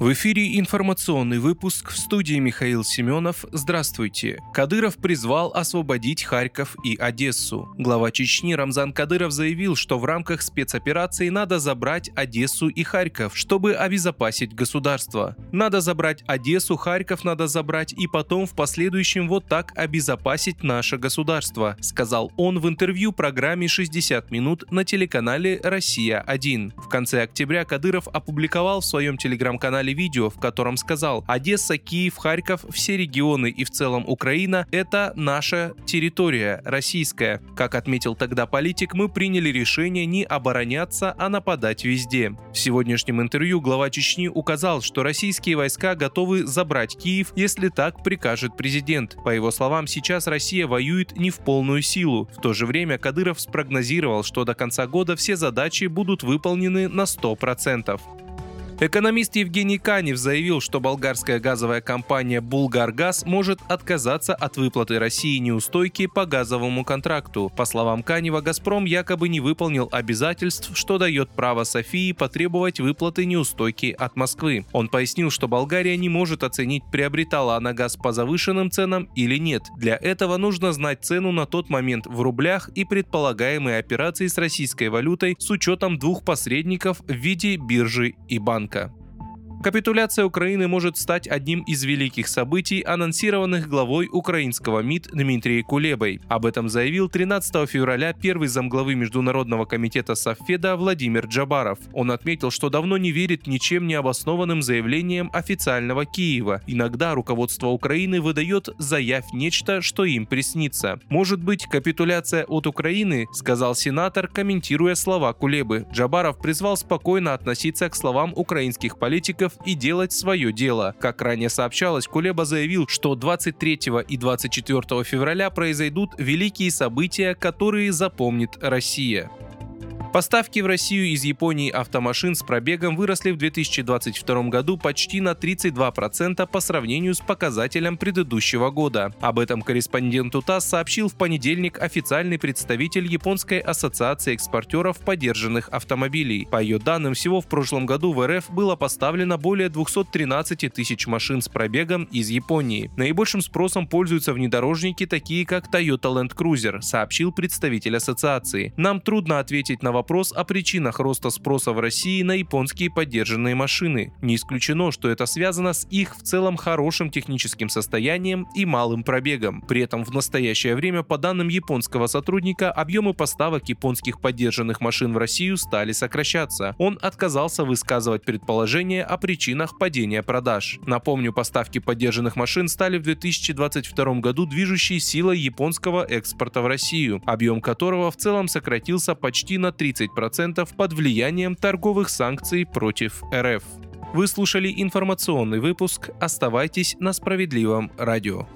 В эфире информационный выпуск в студии Михаил Семенов. Здравствуйте. Кадыров призвал освободить Харьков и Одессу. Глава Чечни Рамзан Кадыров заявил, что в рамках спецоперации надо забрать Одессу и Харьков, чтобы обезопасить государство. Надо забрать Одессу, Харьков надо забрать и потом в последующем вот так обезопасить наше государство, сказал он в интервью программе «60 минут» на телеканале «Россия-1». В конце октября Кадыров опубликовал в своем телеграм-канале записали видео, в котором сказал «Одесса, Киев, Харьков, все регионы и в целом Украина – это наша территория, российская. Как отметил тогда политик, мы приняли решение не обороняться, а нападать везде». В сегодняшнем интервью глава Чечни указал, что российские войска готовы забрать Киев, если так прикажет президент. По его словам, сейчас Россия воюет не в полную силу. В то же время Кадыров спрогнозировал, что до конца года все задачи будут выполнены на 100%. Экономист Евгений Канев заявил, что болгарская газовая компания «Булгаргаз» может отказаться от выплаты России неустойки по газовому контракту. По словам Канева, «Газпром» якобы не выполнил обязательств, что дает право Софии потребовать выплаты неустойки от Москвы. Он пояснил, что Болгария не может оценить, приобретала она газ по завышенным ценам или нет. Для этого нужно знать цену на тот момент в рублях и предполагаемые операции с российской валютой с учетом двух посредников в виде биржи и банка. Лукашенко. Капитуляция Украины может стать одним из великих событий, анонсированных главой украинского МИД Дмитрием Кулебой. Об этом заявил 13 февраля первый замглавы Международного комитета Совфеда Владимир Джабаров. Он отметил, что давно не верит ничем не обоснованным заявлениям официального Киева. Иногда руководство Украины выдает заявь нечто, что им приснится. Может быть, капитуляция от Украины, сказал сенатор, комментируя слова Кулебы. Джабаров призвал спокойно относиться к словам украинских политиков сотрудников и делать свое дело. Как ранее сообщалось, Кулеба заявил, что 23 и 24 февраля произойдут великие события, которые запомнит Россия. Поставки в Россию из Японии автомашин с пробегом выросли в 2022 году почти на 32% по сравнению с показателем предыдущего года. Об этом корреспонденту ТАСС сообщил в понедельник официальный представитель Японской ассоциации экспортеров подержанных автомобилей. По ее данным, всего в прошлом году в РФ было поставлено более 213 тысяч машин с пробегом из Японии. Наибольшим спросом пользуются внедорожники, такие как Toyota Land Cruiser, сообщил представитель ассоциации. Нам трудно ответить на вопрос о причинах роста спроса в России на японские поддержанные машины. Не исключено, что это связано с их в целом хорошим техническим состоянием и малым пробегом. При этом в настоящее время, по данным японского сотрудника, объемы поставок японских поддержанных машин в Россию стали сокращаться. Он отказался высказывать предположения о причинах падения продаж. Напомню, поставки поддержанных машин стали в 2022 году движущей силой японского экспорта в Россию, объем которого в целом сократился почти на 3 30% под влиянием торговых санкций против РФ. Вы слушали информационный выпуск. Оставайтесь на справедливом радио.